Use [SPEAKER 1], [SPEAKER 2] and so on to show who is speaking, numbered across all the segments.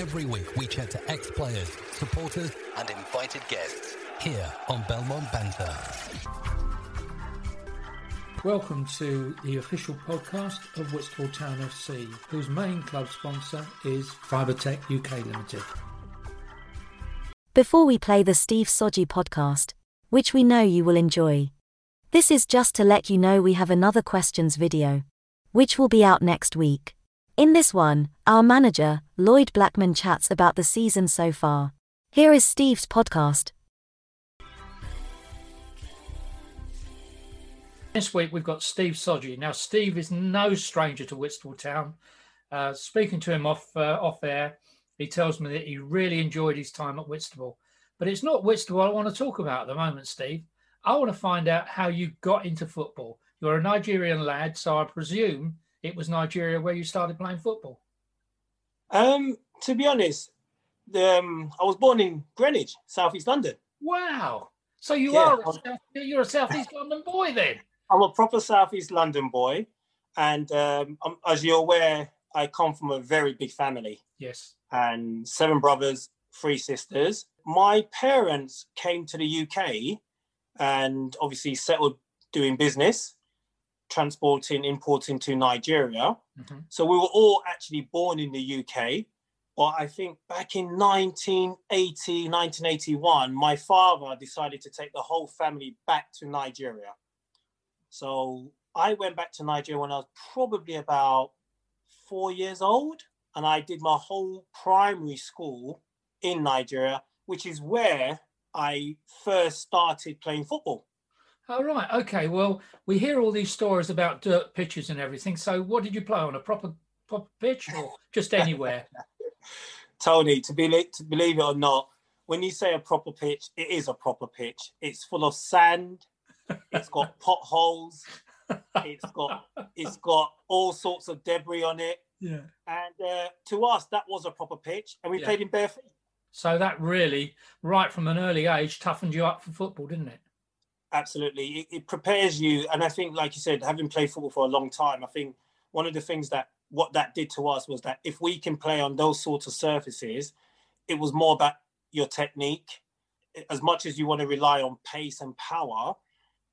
[SPEAKER 1] Every week we chat to ex-players, supporters and invited guests here on Belmont Banter.
[SPEAKER 2] Welcome to the official podcast of Whitstable Town FC, whose main club sponsor is Fibertech UK Limited.
[SPEAKER 3] Before we play the Steve Sodje podcast, which we know you will enjoy, this is just to let you know we have another questions video, which will be out next week. In this one, our manager, Lloyd Blackman, chats about the season so far. Here is Steve's podcast.
[SPEAKER 2] This week we've got Steve Sodje. Now, Steve is no stranger to Whitstable Town. Uh, speaking to him off uh, off air, he tells me that he really enjoyed his time at Whitstable. But it's not Whitstable I want to talk about at the moment, Steve. I want to find out how you got into football. You're a Nigerian lad, so I presume it was Nigeria where you started playing football.
[SPEAKER 4] Um, to be honest, the, um, I was born in Greenwich, Southeast London.
[SPEAKER 2] Wow! So you
[SPEAKER 4] Yeah,
[SPEAKER 2] are a, you're a Southeast London boy then?
[SPEAKER 4] I'm a proper Southeast London boy, and um, um, as you're aware, I come from a very big family
[SPEAKER 2] Yes.
[SPEAKER 4] and seven brothers, three sisters. My parents came to the UK and obviously settled doing business, transporting, importing to Nigeria.
[SPEAKER 2] Mhm.
[SPEAKER 4] So we were all actually born in the UK. But I think back in 1980, 1981, my father decided to take the whole family back to Nigeria. So I went back to Nigeria when I was probably about four years old. And I did my whole primary school in Nigeria, which is where I first started playing football.
[SPEAKER 2] All right. Okay. Well, we hear all these stories about dirt pitches and everything. So, what did you play on a proper proper pitch or just anywhere?
[SPEAKER 4] Tony, to believe, to believe it or not, when you say a proper pitch, it is a proper pitch. It's full of sand. It's got potholes. It's got it's got all sorts of debris on it.
[SPEAKER 2] yeah.
[SPEAKER 4] And uh, to us, that was a proper pitch, and we
[SPEAKER 2] Yeah.
[SPEAKER 4] played in bare feet.
[SPEAKER 2] So that really, right from an early age, toughened you up for football, didn't it?
[SPEAKER 4] Absolutely, it, it prepares you. And I think, like you said, having played football for a long time, I think one of the things that what that did to us was that if we can play on those sorts of surfaces, it was more about your technique. As much as you want to rely on pace and power,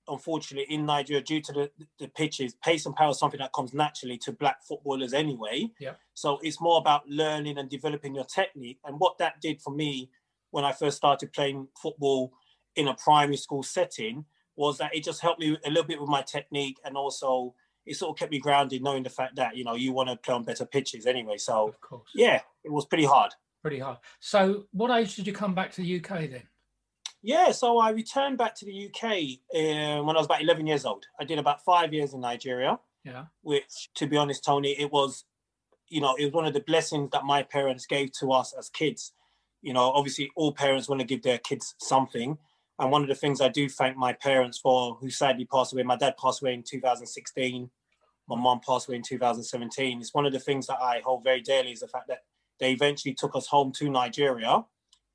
[SPEAKER 4] unfortunately, in Nigeria, due to the, the pitches, pace and power is something that comes naturally to black footballers anyway.
[SPEAKER 2] Yeah.
[SPEAKER 4] So it's more about learning and developing your technique. And what that did for me when I first started playing football in a primary school setting was that it just helped me a little bit with my technique and also it sort of kept me grounded knowing the fact that you know you want to play on better pitches anyway so
[SPEAKER 2] Of course.
[SPEAKER 4] yeah it was pretty hard
[SPEAKER 2] Pretty hard. So, what age did you come back to the UK then?
[SPEAKER 4] yeah so i returned back to the uk uh, when i was about 11 years old i did about five years in nigeria
[SPEAKER 2] Yeah.
[SPEAKER 4] which to be honest tony it was you know it was one of the blessings that my parents gave to us as kids you know obviously all parents want to give their kids something and one of the things i do thank my parents for who sadly passed away my dad passed away in 2016 my mom passed away in 2017 it's one of the things that i hold very dearly is the fact that they eventually took us home to nigeria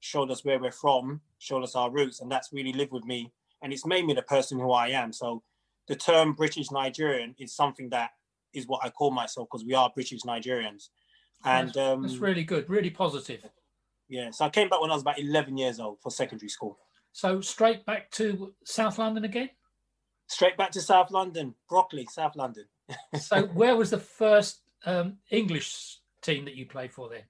[SPEAKER 4] showed us where we're from showed us our roots and that's really lived with me and it's made me the person who i am so the term British Nigerian is something that is what I call myself because we are British Nigerians. And um,
[SPEAKER 2] That's really good, really positive.
[SPEAKER 4] yeah, so I came back when I was about 11 years old for secondary school.
[SPEAKER 2] So, straight back to South London again?
[SPEAKER 4] Straight back to South London, Brockley, South London.
[SPEAKER 2] So, where was the first um, English team that you played for then?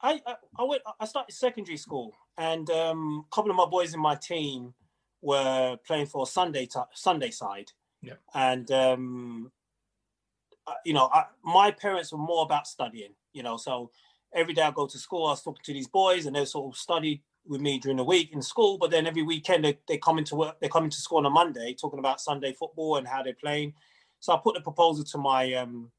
[SPEAKER 4] I, I I went. I started secondary school, and um, a couple of my boys in my team were playing for Sunday t- Sunday side.
[SPEAKER 2] Yeah.
[SPEAKER 4] And um, you know, I, my parents were more about studying. You know, so every day I go to school, I was talking to these boys, and they sort of studied with me during the week in school. But then every weekend they, they come into work. They come into school on a Monday, talking about Sunday football and how they're playing. So I put the proposal to my um,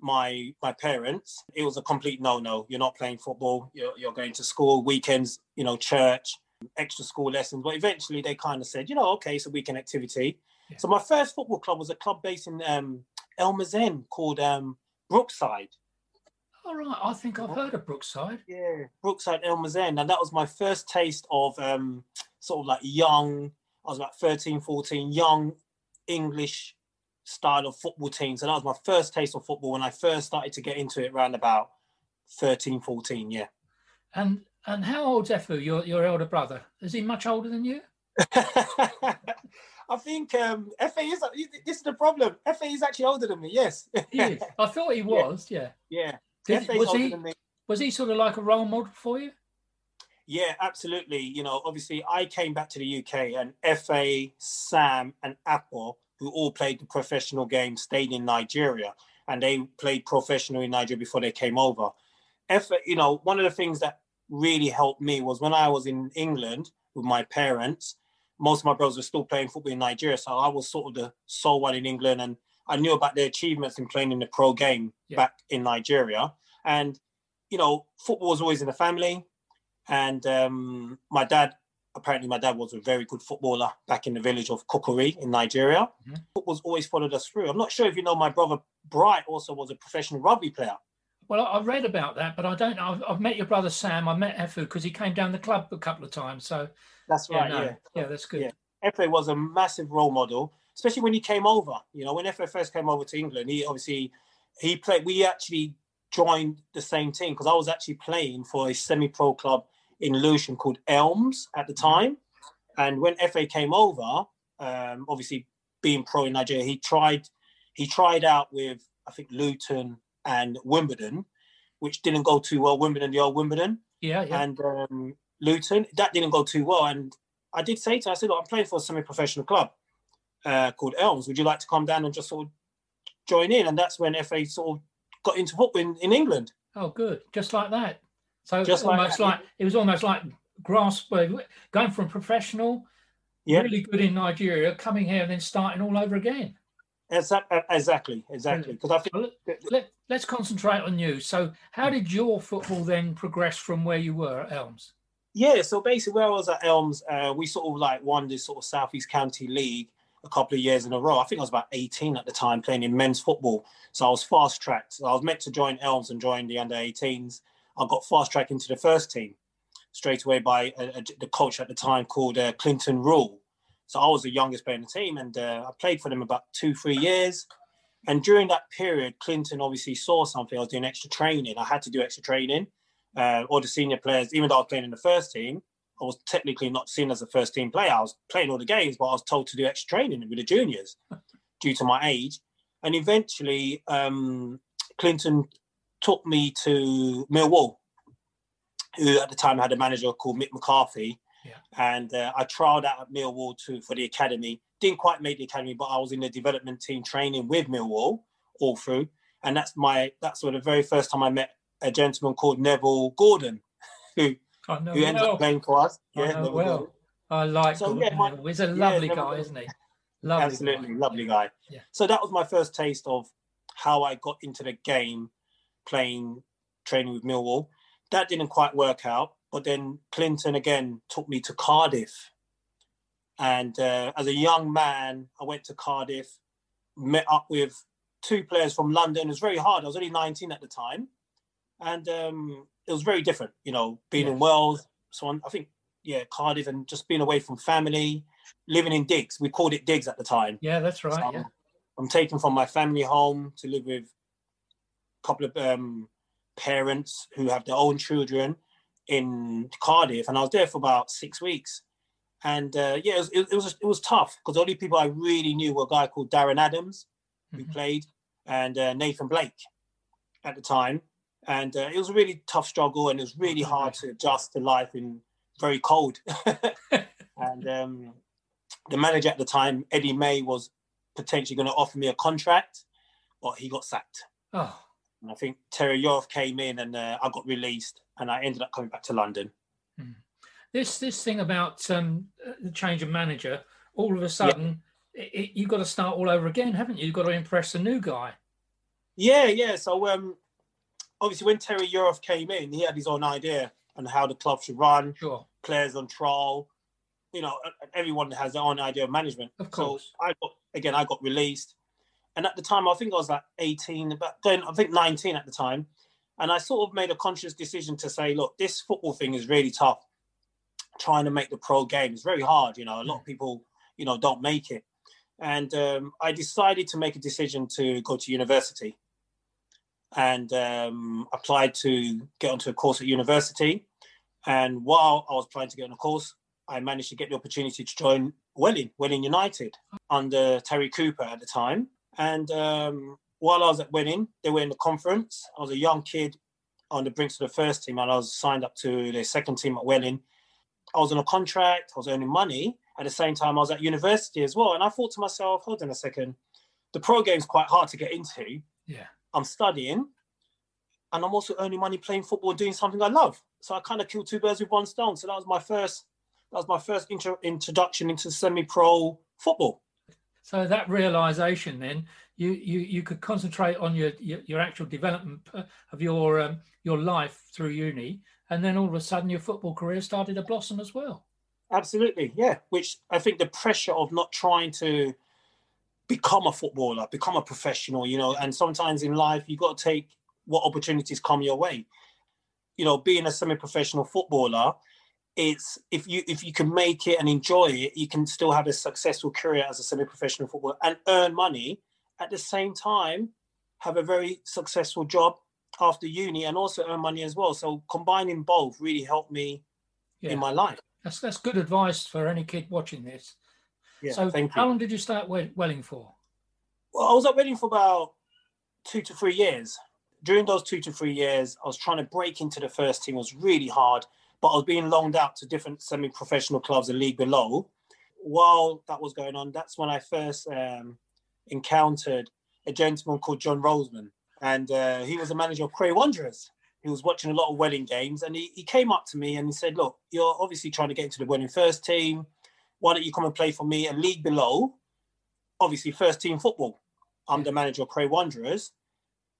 [SPEAKER 4] my my parents. It was a complete no no. You're not playing football. You're you're going to school weekends. You know, church, extra school lessons. But eventually they kind of said, you know, okay, it's a weekend activity.
[SPEAKER 2] Yeah.
[SPEAKER 4] So my first football club was a club based in um, Elmer's End called um, Brookside.
[SPEAKER 2] All right, I think I've heard of Brookside.
[SPEAKER 4] Yeah, Brookside Elmer's End. And that was my first taste of um, sort of like young, I was about 13, 14, young English style of football team. So that was my first taste of football when I first started to get into it around about 13, 14. Yeah.
[SPEAKER 2] And and how old's Efe, your your elder brother? Is he much older than you?
[SPEAKER 4] I think um, Efe is. This is the problem. Efe is actually older than me. Yes.
[SPEAKER 2] I thought he was. Yeah.
[SPEAKER 4] Yeah.
[SPEAKER 2] Did- was he- Was he sort of like a role model for you?
[SPEAKER 4] Yeah, absolutely. You know, obviously, I came back to the UK, and Efe, Sam, and Akpo, who all played the professional game, stayed in Nigeria, and they played professional in Nigeria before they came over. Efe, you know, one of the things that really helped me was when I was in England with my parents. Most of my brothers were still playing football in Nigeria, so I was sort of the sole one in England, and I knew about their achievements in playing in the pro game
[SPEAKER 2] Yeah.
[SPEAKER 4] back in Nigeria. And you know, football was always in the family and um, my dad apparently my dad was a very good footballer back in the village of Kokori in Nigeria.
[SPEAKER 2] Mhm.
[SPEAKER 4] Football's always followed us through. I'm not sure if you know my brother Bright also was a professional rugby player.
[SPEAKER 2] Well, I read about that, but I don't know. I've, I've met your brother Sam. I met Efe because he came down the club a couple of times. So
[SPEAKER 4] That's
[SPEAKER 2] yeah,
[SPEAKER 4] right.
[SPEAKER 2] no,
[SPEAKER 4] Yeah.
[SPEAKER 2] yeah, that's good.
[SPEAKER 4] Yeah. Efe was a massive role model, especially when he came over. You know, when Efe first came over to England, he obviously he played. We actually joined the same team because I was actually playing for a semi-pro club in Lewisham called Elms at the time. And when Efe came over, um, obviously being pro in Nigeria, he tried he tried out with I think Luton and Wimbledon, which didn't go too well. Wimbledon, the old Wimbledon
[SPEAKER 2] Yeah, yeah.
[SPEAKER 4] and um, Luton. That didn't go too well. And I did say to her, I said, Look, I'm playing for a semi-professional club uh, called Elms. Would you like to come down and just sort of join in? And that's when Efe sort of got into football in, in England.
[SPEAKER 2] Oh, good. Just like that. So
[SPEAKER 4] Just like
[SPEAKER 2] almost
[SPEAKER 4] that,
[SPEAKER 2] like, it was almost like grasp going from professional,
[SPEAKER 4] Yeah.
[SPEAKER 2] really good in Nigeria, coming here and then starting all over again.
[SPEAKER 4] Uh, Exactly, exactly. Because I think
[SPEAKER 2] Well, let, let's concentrate on you. So, how did your football then progress from where you were at Elms?
[SPEAKER 4] Yeah, so basically, where I was at Elms, uh, we sort of like won this sort of Southeast County League a couple of years in a row. I think I was about 18 at the time playing in men's football. So I was fast tracked. So I was meant to join Elms and join the under 18s. I got fast tracked into the first team straight away by uh, uh, the coach at the time called uh, Clinton Rule. So I was the youngest player in the team and uh, I played for them about two, three years. And during that period, Clinton obviously saw something. I was doing extra training. I had to do extra training. Uh, all the senior players, even though I was playing in the first team, I was technically not seen as a first team player. I was playing all the games, but I was told to do extra training with the juniors due to my age. And eventually, um, Clinton took me to Millwall, who at the time had a manager called Mick McCarthy.
[SPEAKER 2] Yeah.
[SPEAKER 4] And uh, I trialed out at Millwall too for the academy. Didn't quite make the academy, but I was in the development team training with Millwall all through. And that's my that's where the very first time I met a gentleman called Neville Gordon, who
[SPEAKER 2] I know
[SPEAKER 4] who ended
[SPEAKER 2] well.
[SPEAKER 4] up playing for us.
[SPEAKER 2] I know well. I like
[SPEAKER 4] So, yeah, my-
[SPEAKER 2] He's a lovely
[SPEAKER 4] Neville
[SPEAKER 2] guy, isn't he? Lovely
[SPEAKER 4] Absolutely,
[SPEAKER 2] guy.
[SPEAKER 4] lovely guy.
[SPEAKER 2] Yeah.
[SPEAKER 4] So that was my first taste of how I got into the game, playing training with Millwall. That didn't quite work out, but then Clinton again took me to Cardiff, and uh, as a young man, I went to Cardiff, met up with two players from London. It was very hard. I was only 19 at the time, and um, it was very different. You know, being in Wales. So I'm- I think yeah, Cardiff, and just being away from family, living in digs. We called it digs at the time.
[SPEAKER 2] Yeah, that's right.
[SPEAKER 4] So
[SPEAKER 2] Yeah.
[SPEAKER 4] I'm taken from my family home to live with a couple of um, parents who have their own children in Cardiff, and I was there for about six weeks. And uh, yeah, it was, it, it was it was tough because the only people I really knew were a guy called Darren Adams who
[SPEAKER 2] Mhm.
[SPEAKER 4] played and uh, Nathan Blake at the time, and uh, it was a really tough struggle, and it was really hard to adjust to life in very cold. and um, the manager at the time, Eddie May, was potentially going to offer me a contract, but he got sacked.
[SPEAKER 2] Oh,
[SPEAKER 4] And I think Terry Yorath came in, and uh, I got released, and I ended up coming back to London.
[SPEAKER 2] this this thing about um, the change of manager, all of a sudden, it, it, you've got to start all over again, haven't you? You've got to impress a new guy.
[SPEAKER 4] Yeah, yeah. So um, obviously, when Terry Yorath came in, he had his own idea on how the club should run,
[SPEAKER 2] Sure.
[SPEAKER 4] players on trial. You know, everyone has their own idea of management.
[SPEAKER 2] Of course.
[SPEAKER 4] So I got again, I got released, and at the time, I think I was like eighteen, but then I think nineteen at the time, and I sort of made a conscious decision to say, look, this football thing is really tough. Trying to make the pro game is very hard. You know, a lot of people, you know, don't make it, and um, I decided to make a decision to go to university, and um, applied to get onto a course at university. And while I was applying to get on a course, I managed to get the opportunity to join Welling, Welling United, under Terry Cooper at the time. And um, while I was at Welling, they were in the conference. I was a young kid on the brinks of the first team, and I was signed up to the second team at Welling. I was on a contract, I was earning money. At the same time, I was at university as well. And I thought to myself, hold on a second, the pro game's quite hard to get into.
[SPEAKER 2] Yeah.
[SPEAKER 4] I'm studying and I'm also earning money playing football, doing something I love. So I kind of killed two birds with one stone. So that was my first, that was my first intro, introduction into semi-pro football.
[SPEAKER 2] So that realization, then you you you could concentrate on your your, your actual development of your um, your life through uni, and then all of a sudden your football career started to blossom as well.
[SPEAKER 4] Absolutely, yeah. Which I think the pressure of not trying to become a footballer, become a professional, you know, and sometimes in life you got to take what opportunities come your way. You know, being a semi-professional footballer, it's if you if you can make it and enjoy it, you can still have a successful career as a semi-professional footballer and earn money at the same time, have a very successful job after uni and also earn money as well. So combining both really helped me yeah. in my life.
[SPEAKER 2] That's that's good advice for any kid watching this.
[SPEAKER 4] Yeah,
[SPEAKER 2] so how long did you start Welling for?
[SPEAKER 4] Well, I was at Welling for about two to three years during those two to three years, I was trying to break into the first team. It was really hard, but I was being loaned out to different semi-professional clubs and league below. While that was going on, that's when I first um, encountered a gentleman called John Roseman, and uh, he was a manager of Cray Wanderers. He was watching a lot of Welling games, and he, he came up to me and he said, "Look, you're obviously trying to get into the Welling first team. Why don't you come and play for me a league below? Obviously, first team football. I'm the manager of Cray Wanderers."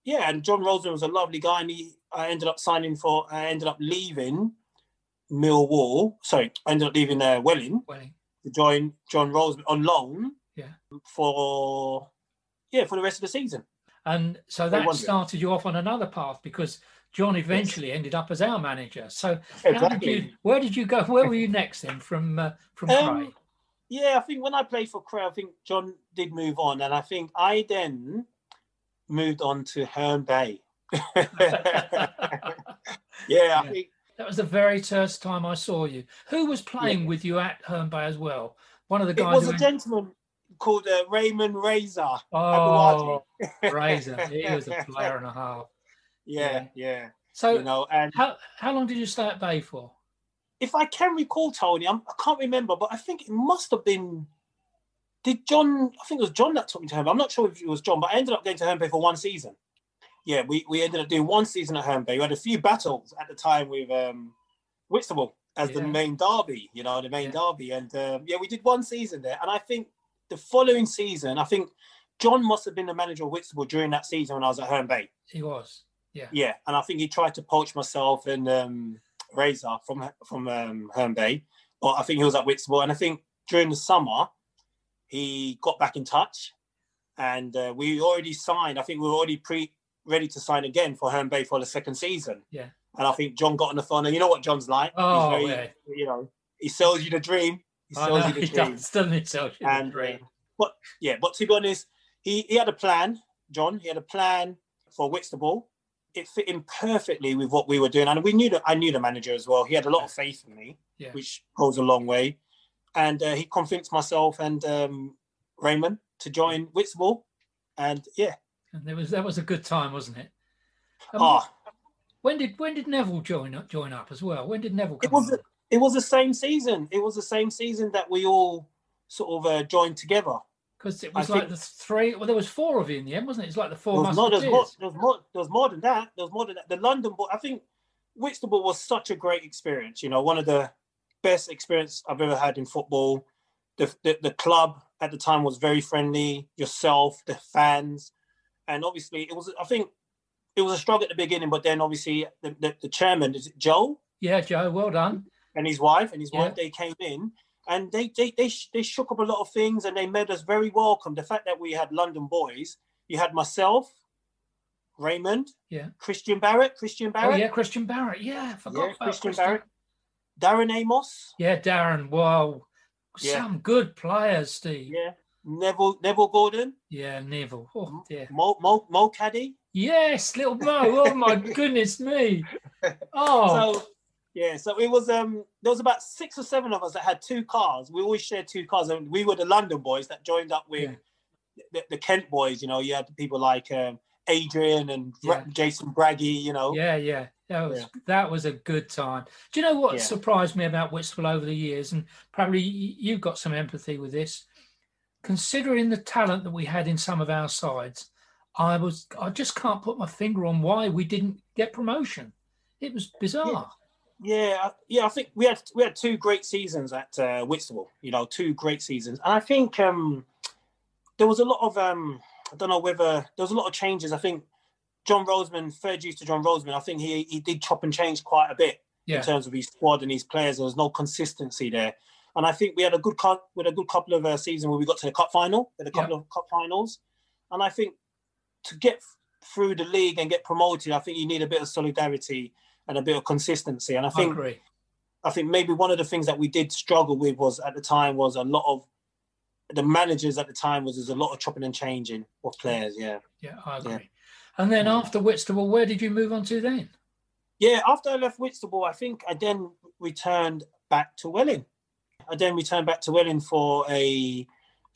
[SPEAKER 4] yeah, and John Roseman was a lovely guy, and he I ended up signing for. I ended up leaving Millwall. Sorry, I ended up leaving uh, Welling,
[SPEAKER 2] Welling
[SPEAKER 4] to join John Roseman on loan.
[SPEAKER 2] Yeah.
[SPEAKER 4] For yeah, for the rest of the season.
[SPEAKER 2] And so that started you off on another path because John eventually yes. ended up as our manager. So
[SPEAKER 4] exactly.
[SPEAKER 2] did you, where did you go? Where were you next then from uh, from um, Cray?
[SPEAKER 4] Yeah, I think when I played for Cray, I think John did move on, and I think I then moved on to Herne Bay. yeah, yeah, I think
[SPEAKER 2] that was the very first time I saw you. Who was playing yeah. with you at Herne Bay as well? One of the guys.
[SPEAKER 4] It was a gentleman called uh, Raymond Razor.
[SPEAKER 2] Oh, Razor. He was a player and a half.
[SPEAKER 4] Yeah, yeah.
[SPEAKER 2] So,
[SPEAKER 4] you know, and
[SPEAKER 2] how how long did you stay at Bay for?
[SPEAKER 4] If I can recall, Tony, I'm, I can not remember, but I think it must have been did John? I think it was John that took me to Herne. I'm not sure if it was John, but I ended up going to Herne Bay for one season. Yeah, we, we ended up doing one season at Herne Bay. We had a few battles at the time with um, Whitstable as yeah. the main derby, you know, the main yeah. derby. And um, yeah, we did one season there. And I think the following season, I think John must have been the manager of Whitstable during that season when I was at Herne Bay.
[SPEAKER 2] He was, yeah.
[SPEAKER 4] Yeah, and I think he tried to poach myself and um, Razor from from um, Herne Bay, but I think he was at Whitstable. And I think during the summer, he got back in touch, and uh, we already signed. I think we were already pre ready to sign again for Herne Bay for the second season.
[SPEAKER 2] Yeah.
[SPEAKER 4] And I think John got on the phone, and you know what John's like.
[SPEAKER 2] Oh,
[SPEAKER 4] very,
[SPEAKER 2] yeah.
[SPEAKER 4] You know, he sells you the dream. He sells you the
[SPEAKER 2] he
[SPEAKER 4] dream.
[SPEAKER 2] Does, doesn't he? Sells you
[SPEAKER 4] and,
[SPEAKER 2] the dream.
[SPEAKER 4] Uh, but yeah, but to be honest, he, he had a plan, John. He had a plan for Whitstable. It fit in perfectly with what we were doing, and we knew that I knew the manager as well. He had a lot of faith in me,
[SPEAKER 2] yeah.
[SPEAKER 4] which goes a long way. And uh, he convinced myself and um, Raymond to join Whitstable, and yeah,
[SPEAKER 2] and there was that was a good time, wasn't it?
[SPEAKER 4] Um, oh.
[SPEAKER 2] when did when did Neville join up join up as well? When did Neville? come?
[SPEAKER 4] it was it was the same season. It was the same season that we all sort of uh, joined together.
[SPEAKER 2] Because it was I like the three. Well, there was four of you in the end, wasn't it? It's like the four.
[SPEAKER 4] There was, more, there, was more, there was more. Than that. There was more than that. The London, but I think Whitstable was such a great experience. You know, one of the best experience I've ever had in football. The, the, the club at the time was very friendly. Yourself, the fans, and obviously it was. I think it was a struggle at the beginning, but then obviously the, the, the chairman is it Joe?
[SPEAKER 2] Yeah, Joe. Well done.
[SPEAKER 4] And his wife and his
[SPEAKER 2] Yeah.
[SPEAKER 4] wife they came in and they they they, they shook up a lot of things and they made us very welcome. The fact that we had London boys, you had myself, Raymond,
[SPEAKER 2] Yeah.
[SPEAKER 4] Christian Barrett, Christian Barrett, Oh
[SPEAKER 2] yeah, Christian Barrett. Yeah, I forgot
[SPEAKER 4] Yeah,
[SPEAKER 2] about
[SPEAKER 4] Christian Barrett, Darren Amos,
[SPEAKER 2] Yeah, Darren. Wow,
[SPEAKER 4] Yeah.
[SPEAKER 2] some good players, Steve.
[SPEAKER 4] yeah, Neville Neville Gordon,
[SPEAKER 2] Yeah, Neville. Oh dear.
[SPEAKER 4] Mo Mo, Mo Caddy.
[SPEAKER 2] Yes, little Mo. Oh my goodness me. Oh,
[SPEAKER 4] So Yeah, so it was um there was about six or seven of us that had two cars. We always shared two cars, and we were the London boys that joined up with
[SPEAKER 2] Yeah.
[SPEAKER 4] the, the Kent boys. You know, you had people like um, Adrian and
[SPEAKER 2] Yeah.
[SPEAKER 4] Jason Braggy. You know,
[SPEAKER 2] Yeah, yeah. That was
[SPEAKER 4] Yeah.
[SPEAKER 2] that was a good time. Do you know what surprised me about Whitstable over the years, and probably you've got some empathy with this, considering the talent that we had in some of our sides, I was I just can't put my finger on why we didn't get promotion. It was bizarre.
[SPEAKER 4] Yeah, I- yeah. I think we had we had two great seasons at uh, Whitstable. You know, two great seasons, and I think um, there was a lot of um, I don't know whether there was a lot of changes. I think John Roseman, third use to John Roseman, I think he he did chop and change quite a bit
[SPEAKER 2] Yeah.
[SPEAKER 4] in terms of his squad and his players. There was no consistency there, and I think we had a good cu- with a good couple of uh, seasons where we got to the cup final, with a couple of cup finals, and I think to get through the league and get promoted, I think you need a bit of solidarity and a bit of consistency. And I
[SPEAKER 2] I
[SPEAKER 4] think
[SPEAKER 2] agree.
[SPEAKER 4] I think maybe one of the things that we did struggle with was at the time was a lot of the managers at the time was there's a lot of chopping and changing of players. Yeah,
[SPEAKER 2] Yeah, I agree.
[SPEAKER 4] Yeah.
[SPEAKER 2] And then
[SPEAKER 4] Yeah.
[SPEAKER 2] after Whitstable, where did you move on to then?
[SPEAKER 4] yeah. After I left Whitstable, I think I then returned back to Welling. I then returned back to Welling for a.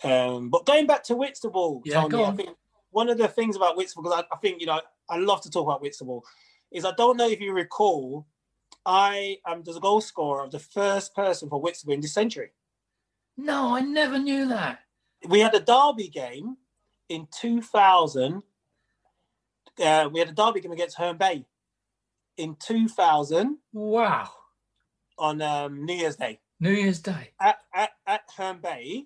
[SPEAKER 4] Um, but going back to Whitstable,
[SPEAKER 2] Yeah,
[SPEAKER 4] Tony, I think one of the things about Whitstable, because I, I think you know I love to talk about Whitstable, is I don't know if you recall, I am the goal scorer of the first person for Whitstable in this century.
[SPEAKER 2] No, I never knew that.
[SPEAKER 4] we had a derby game in 2000. Uh, we had a derby game against Herne Bay in 2000
[SPEAKER 2] Wow.
[SPEAKER 4] on um, New Year's Day
[SPEAKER 2] New Year's Day.
[SPEAKER 4] at, at, at Herne Bay.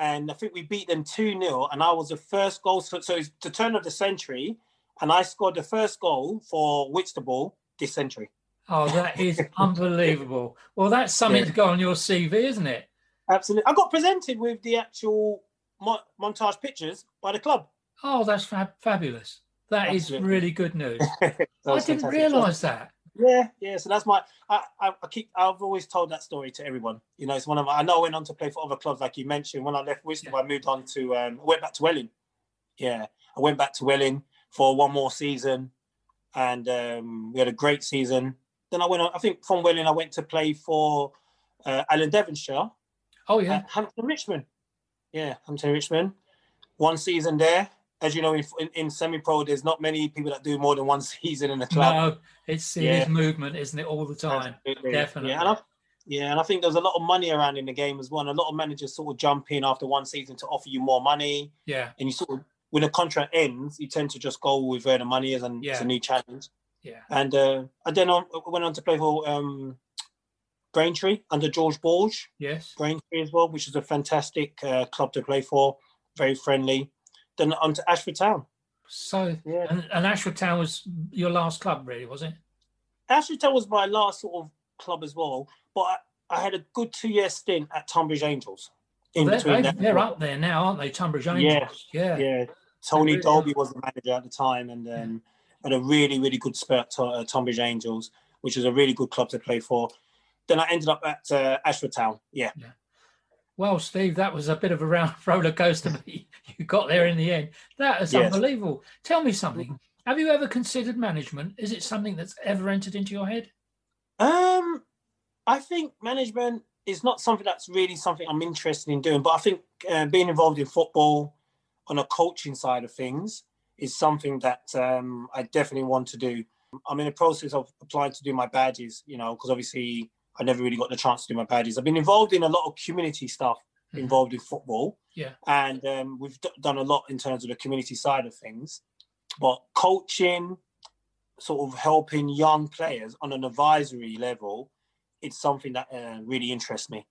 [SPEAKER 4] And I think we beat them 2 0. And I was the first goal. So, so it's the turn of the century. And I scored the first goal for Whitstable this century.
[SPEAKER 2] Oh, that is unbelievable. Well, that's something
[SPEAKER 4] Yeah.
[SPEAKER 2] to go on your CV, isn't it?
[SPEAKER 4] Absolutely. I got presented with the actual mo- montage pictures by the club.
[SPEAKER 2] Oh, that's fab- fabulous. That is
[SPEAKER 4] Absolutely.
[SPEAKER 2] really good news. I didn't
[SPEAKER 4] fantastic.
[SPEAKER 2] realise that.
[SPEAKER 4] Yeah, yeah. So that's my. I, I, I keep. I've always told that story to everyone. You know, it's one of. My, I know I went on to play for other clubs, like you mentioned. When I left Whitstable, I moved on to. Um, I went back to Welling. Yeah, I went back to Welling for one more season, and um, we had a great season. Then I went on. I think from Welling, I went to play for uh, Alan Devonshire
[SPEAKER 2] Oh, yeah.
[SPEAKER 4] Hampton Richmond. Yeah, Hampton Richmond. One season there. As you know, in, in, in semi-pro, there's not many people that do more than one season in a club.
[SPEAKER 2] No, it's serious movement, isn't it, all the time?
[SPEAKER 4] Absolutely.
[SPEAKER 2] Definitely.
[SPEAKER 4] Yeah, and I, yeah, and I think there's a lot of money around in the game as well. And a lot of managers sort of jump in after one season to offer you more money,
[SPEAKER 2] Yeah,
[SPEAKER 4] and you sort of when a contract ends, you tend to just go with where the money is, and it's a new challenge.
[SPEAKER 2] yeah.
[SPEAKER 4] And uh, I then on, went on to play for um, Braintree under George Borg,
[SPEAKER 2] Yes.
[SPEAKER 4] Braintree as well, which is a fantastic uh, club to play for, very friendly. Then on to Ashford Town.
[SPEAKER 2] So,
[SPEAKER 4] Yeah,
[SPEAKER 2] and, and Ashford Town was your last club, really, was it?
[SPEAKER 4] Ashford Town was my last sort of club as well, but I, I had a good two-year stint at Tonbridge Angels. In
[SPEAKER 2] Well,
[SPEAKER 4] between
[SPEAKER 2] they're,
[SPEAKER 4] they're
[SPEAKER 2] up there now, aren't they? Tonbridge Angels.
[SPEAKER 4] Yeah.
[SPEAKER 2] Yeah.
[SPEAKER 4] Yeah, Tony Dolby was the manager at the time, and um, had a really, really good spurt to uh, Tonbridge Angels, which is a really good club to play for. Then I ended up at uh, Ashford Town. Yeah,
[SPEAKER 2] Well, Steve, that was a bit of a round roller coaster, but you you got there in the end. That is
[SPEAKER 4] Yes.
[SPEAKER 2] unbelievable. Tell me something. Have you ever considered management? Is it something that's ever entered into your head?
[SPEAKER 4] Um, I think management is not something that's really something I'm interested in doing, but I think uh, being involved in football on a coaching side of things is something that um, I definitely want to do. I'm in the process of applying to do my badges, you know, because obviously I never really got the chance to do my badges. I've been involved in a lot of community stuff
[SPEAKER 2] Mhm.
[SPEAKER 4] involved in football.
[SPEAKER 2] Yeah.
[SPEAKER 4] And um, we've d- done a lot in terms of the community side of things. But coaching, sort of helping young players on an advisory level, it's something that uh, really interests me.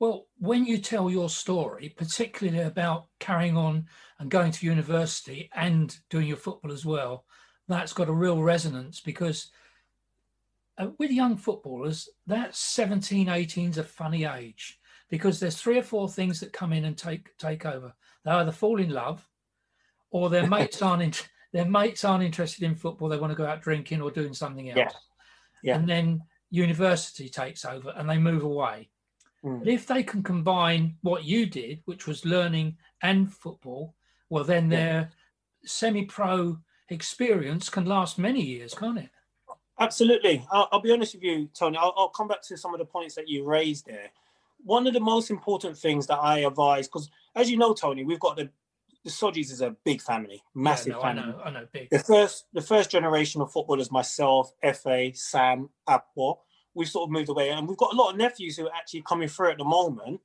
[SPEAKER 2] Well, when you tell your story, particularly about carrying on and going to university and doing your football as well, that's got a real resonance because uh, with young footballers, that 17, 18 is a funny age because there's three or four things that come in and take take over. They either fall in love or their mates aren't in, their mates aren't interested in football. They want to go out drinking or doing something else.
[SPEAKER 4] Yeah. Yeah.
[SPEAKER 2] And then university takes over and they move away.
[SPEAKER 4] Mm.
[SPEAKER 2] But if they can combine what you did, which was learning and football, well, then
[SPEAKER 4] Yeah.
[SPEAKER 2] their semi pro experience can last many years, can't it?
[SPEAKER 4] Absolutely. I'll, I'll, be honest with you, Tony. I'll, I'll, come back to some of the points that you raised there. One of the most important things that I advise, because as you know, Tony, we've got the the Sodjes is a big family, massive
[SPEAKER 2] yeah, no,
[SPEAKER 4] family.
[SPEAKER 2] I know, I know, big.
[SPEAKER 4] The first, the first generation of footballers, myself, Efe, Sam, Akpo, we've sort of moved away, and we've got a lot of nephews who are actually coming through at the moment.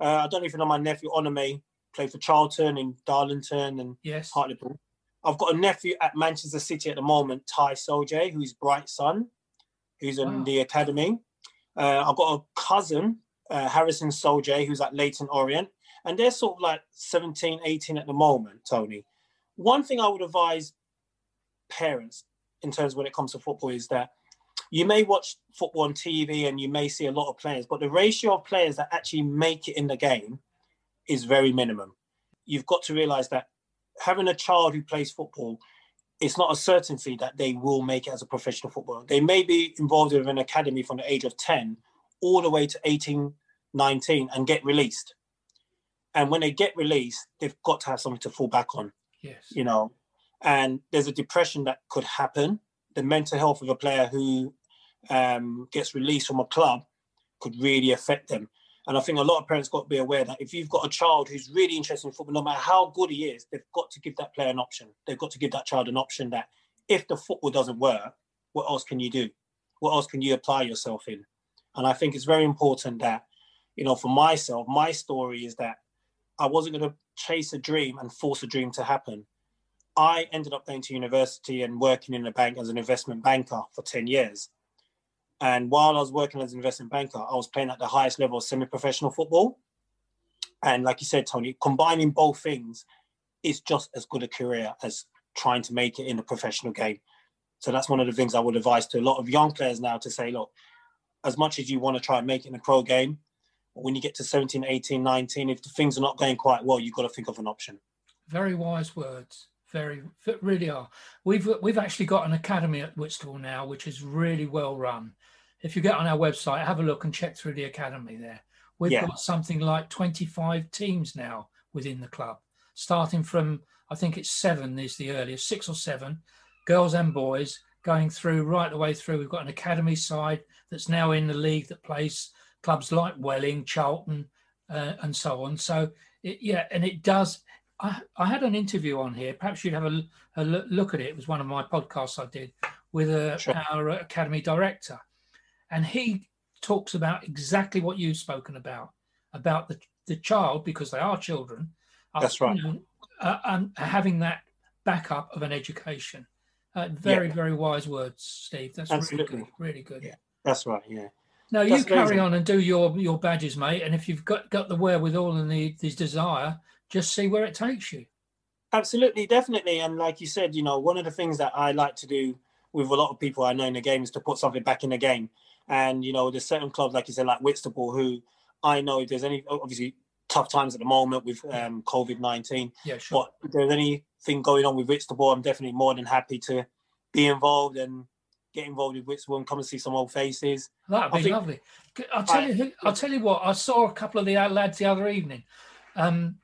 [SPEAKER 4] Uh, I don't even know my nephew Onome played for Charlton and Darlington and
[SPEAKER 2] yes.
[SPEAKER 4] Hartlepool. I've got a nephew at Manchester City at the moment, Ty Sodje, who's Bright Son, who's in wow. the academy. Uh, I've got a cousin, uh, Harrison Sodje, who's at Leyton Orient. And they're sort of like 17, 18 at the moment, Tony. One thing I would advise parents in terms when it comes to football is that you may watch football on TV and you may see a lot of players, but the ratio of players that actually make it in the game is very minimum. You've got to realize that having a child who plays football, it's not a certainty that they will make it as a professional footballer. They may be involved in an academy from the age of 10 all the way to 18, 19 and get released. And when they get released, they've got to have something to fall back on.
[SPEAKER 2] Yes.
[SPEAKER 4] You know, and there's a depression that could happen. The mental health of a player who um, gets released from a club could really affect them. And I think a lot of parents got to be aware that if you've got a child who's really interested in football, no matter how good he is, they've got to give that player an option. They've got to give that child an option that if the football doesn't work, what else can you do? What else can you apply yourself in? And I think it's very important that, you know, for myself, my story is that I wasn't going to chase a dream and force a dream to happen. I ended up going to university and working in a bank as an investment banker for 10 years. And while I was working as an investment banker, I was playing at the highest level of semi professional football. And like you said, Tony, combining both things is just as good a career as trying to make it in the professional game. So that's one of the things I would advise to a lot of young players now to say, look, as much as you want to try and make it in the pro game, when you get to 17, 18, 19, if the things are not going quite well, you've got to think of an option.
[SPEAKER 2] Very wise words. Very, really are. We've we've actually got an academy at Whitstable now, which is really well run if you get on our website, have a look and check through the academy there. We've yeah. got something like 25 teams now within the club, starting from, I think it's seven is the earliest, six or seven, girls and boys, going through right the way through. We've got an academy side that's now in the league that plays clubs like Welling, Charlton, uh, and so on. So, it, yeah, and it does. I, I had an interview on here. Perhaps you'd have a, a look at it. It was one of my podcasts I did with a, uh, sure. our academy director and he talks about exactly what you've spoken about about the, the child because they are children
[SPEAKER 4] that's right
[SPEAKER 2] you know, uh, and having that backup of an education uh, very yeah. very wise words steve that's Absolutely. really good really good
[SPEAKER 4] yeah that's right yeah
[SPEAKER 2] now you carry amazing. on and do your your badges mate and if you've got got the wherewithal and the, the desire just see where it takes you
[SPEAKER 4] Absolutely, definitely. And like you said, you know, one of the things that I like to do with a lot of people I know in the game is to put something back in the game. And you know, there's certain clubs like you said, like Whitstable, who I know if there's any obviously tough times at the moment with um, COVID nineteen.
[SPEAKER 2] Yeah, sure.
[SPEAKER 4] But if there's anything going on with Whitstable, I'm definitely more than happy to be involved and get involved with Whitstable and come and see some old faces.
[SPEAKER 2] That'd be think, lovely. I'll tell I, you. I'll tell you what. I saw a couple of the lads the other evening. Um,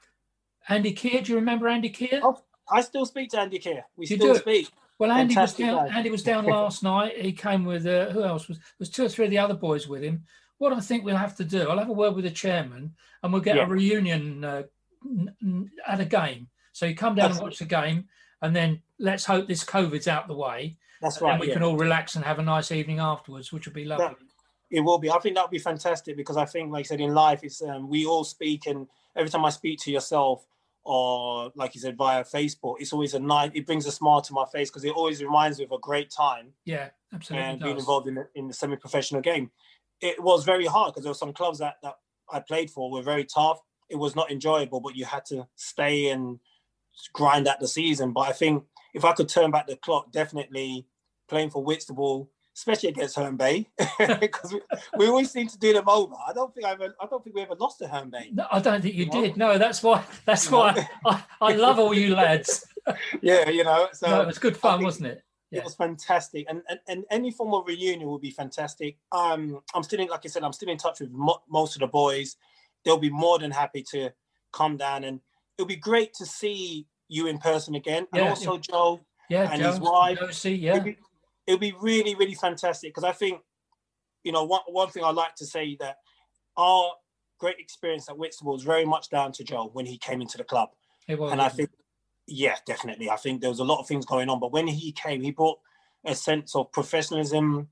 [SPEAKER 2] Andy Keir, do you remember Andy Keir?
[SPEAKER 4] Oh, I still speak to Andy Keir. We you still do? speak.
[SPEAKER 2] Well, Andy Fantastic was down. Andy was down last night. He came with uh, who else was was two or three of the other boys with him. What I think we'll have to do, I'll have a word with the chairman, and we'll get yeah. a reunion uh, at a game. So you come down That's and watch the game, and then let's hope this COVID's out the way.
[SPEAKER 4] That's right.
[SPEAKER 2] And we yeah. can all relax and have a nice evening afterwards, which would be lovely. That,
[SPEAKER 4] it will be. I think that would be fantastic because I think, like I said, in life, it's um, we all speak, and every time I speak to yourself, or like you said via Facebook, it's always a night. It brings a smile to my face because it always reminds me of a great time.
[SPEAKER 2] Yeah, absolutely.
[SPEAKER 4] And being involved in the, in the semi-professional game, it was very hard because there were some clubs that that I played for were very tough. It was not enjoyable, but you had to stay and grind out the season. But I think if I could turn back the clock, definitely playing for Whitstable especially against Herne Bay, because we, we, always seem to do them over. I don't think I ever, I don't think we ever lost to Herne Bay.
[SPEAKER 2] No, I don't think you, you did. Know? No, that's why. That's why I, I love all you lads.
[SPEAKER 4] yeah, you know. So
[SPEAKER 2] no, it was good fun, wasn't it?
[SPEAKER 4] Yeah. It was fantastic, and, and and any form of reunion would be fantastic. Um, I'm still in, like I said, I'm still in touch with mo- most of the boys. They'll be more than happy to come down, and it'll be great to see you in person again, and yeah, also Joe
[SPEAKER 2] yeah,
[SPEAKER 4] and Joe, his wife.
[SPEAKER 2] Josie, yeah
[SPEAKER 4] would be really, really fantastic because I think, you know, one, one thing I like to say that our great experience at Whitstable was very much down to Joe when he came into the club.
[SPEAKER 2] It was,
[SPEAKER 4] and I think, yeah, definitely. I think there was a lot of things going on, but when he came, he brought a sense of professionalism,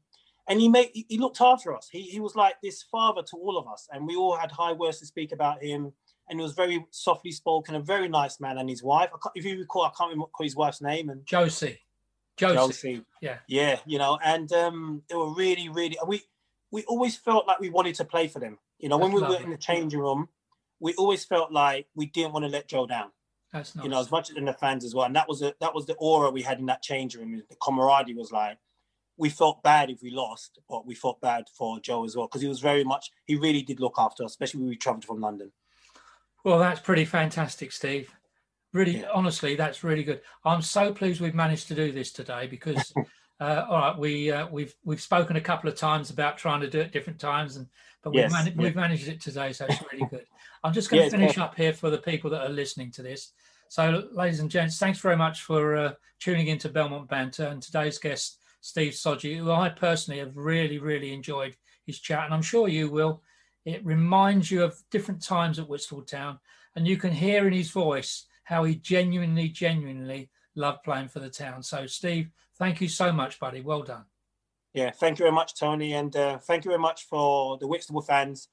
[SPEAKER 4] and he made he looked after us. He he was like this father to all of us, and we all had high words to speak about him. And he was very softly spoken, a very nice man, and his wife. if you recall, I can't remember his wife's name. And
[SPEAKER 2] Josie. Josie. Josie. Yeah.
[SPEAKER 4] Yeah. You know, and um, they were really, really. We we always felt like we wanted to play for them. You know, That's when we lovely. were in the changing room, we always felt like we didn't want to let Joe down.
[SPEAKER 2] That's nice.
[SPEAKER 4] You know, as much as the fans as well. And that was a, that was the aura we had in that changing room. The camaraderie was like we felt bad if we lost, but we felt bad for Joe as well because he was very much he really did look after us, especially when we travelled from London.
[SPEAKER 2] Well, that's pretty fantastic, Steve. Really, honestly, that's really good. I'm so pleased we've managed to do this today because, uh, all right, we uh, we've we've spoken a couple of times about trying to do it different times, and but we've, yeah. we've managed it today, so it's really good. I'm just going to finish up here for the people that are listening to this. So, ladies and gents, thanks very much for uh, tuning into Belmont Banter and today's guest, Steve Sodje, who I personally have really, really enjoyed his chat, and I'm sure you will. It reminds you of different times at Whitstable Town, and you can hear in his voice how he genuinely, genuinely loved playing for the town. So, Steve, thank you so much, buddy. Well done.
[SPEAKER 4] Yeah, thank you very much, Tony, and uh, thank you very much for the Whitstable fans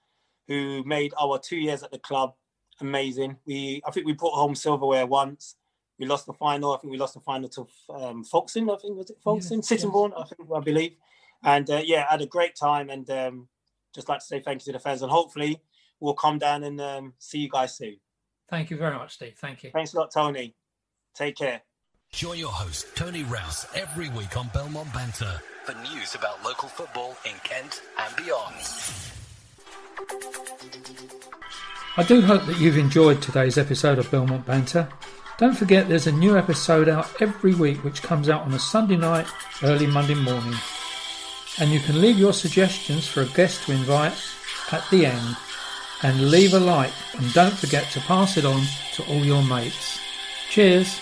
[SPEAKER 4] who made our two years at the club amazing. We, I think, we brought home silverware once. We lost the final. I think we lost the final to um, Folkestone. I think was it Folkestone, yes, Sittingbourne. Yes. I think I believe. And uh, yeah, had a great time, and um, just like to say thank you to the fans, and hopefully we'll come down and um, see you guys soon.
[SPEAKER 2] Thank you very much, Steve. Thank you.
[SPEAKER 4] Thanks a lot, Tony. Take care.
[SPEAKER 1] Join your host, Tony Rouse, every week on Belmont Banter for news about local football in Kent and beyond.
[SPEAKER 2] I do hope that you've enjoyed today's episode of Belmont Banter. Don't forget there's a new episode out every week which comes out on a Sunday night, early Monday morning. And you can leave your suggestions for a guest to invite at the end and leave a like and don't forget to pass it on to all your mates. Cheers!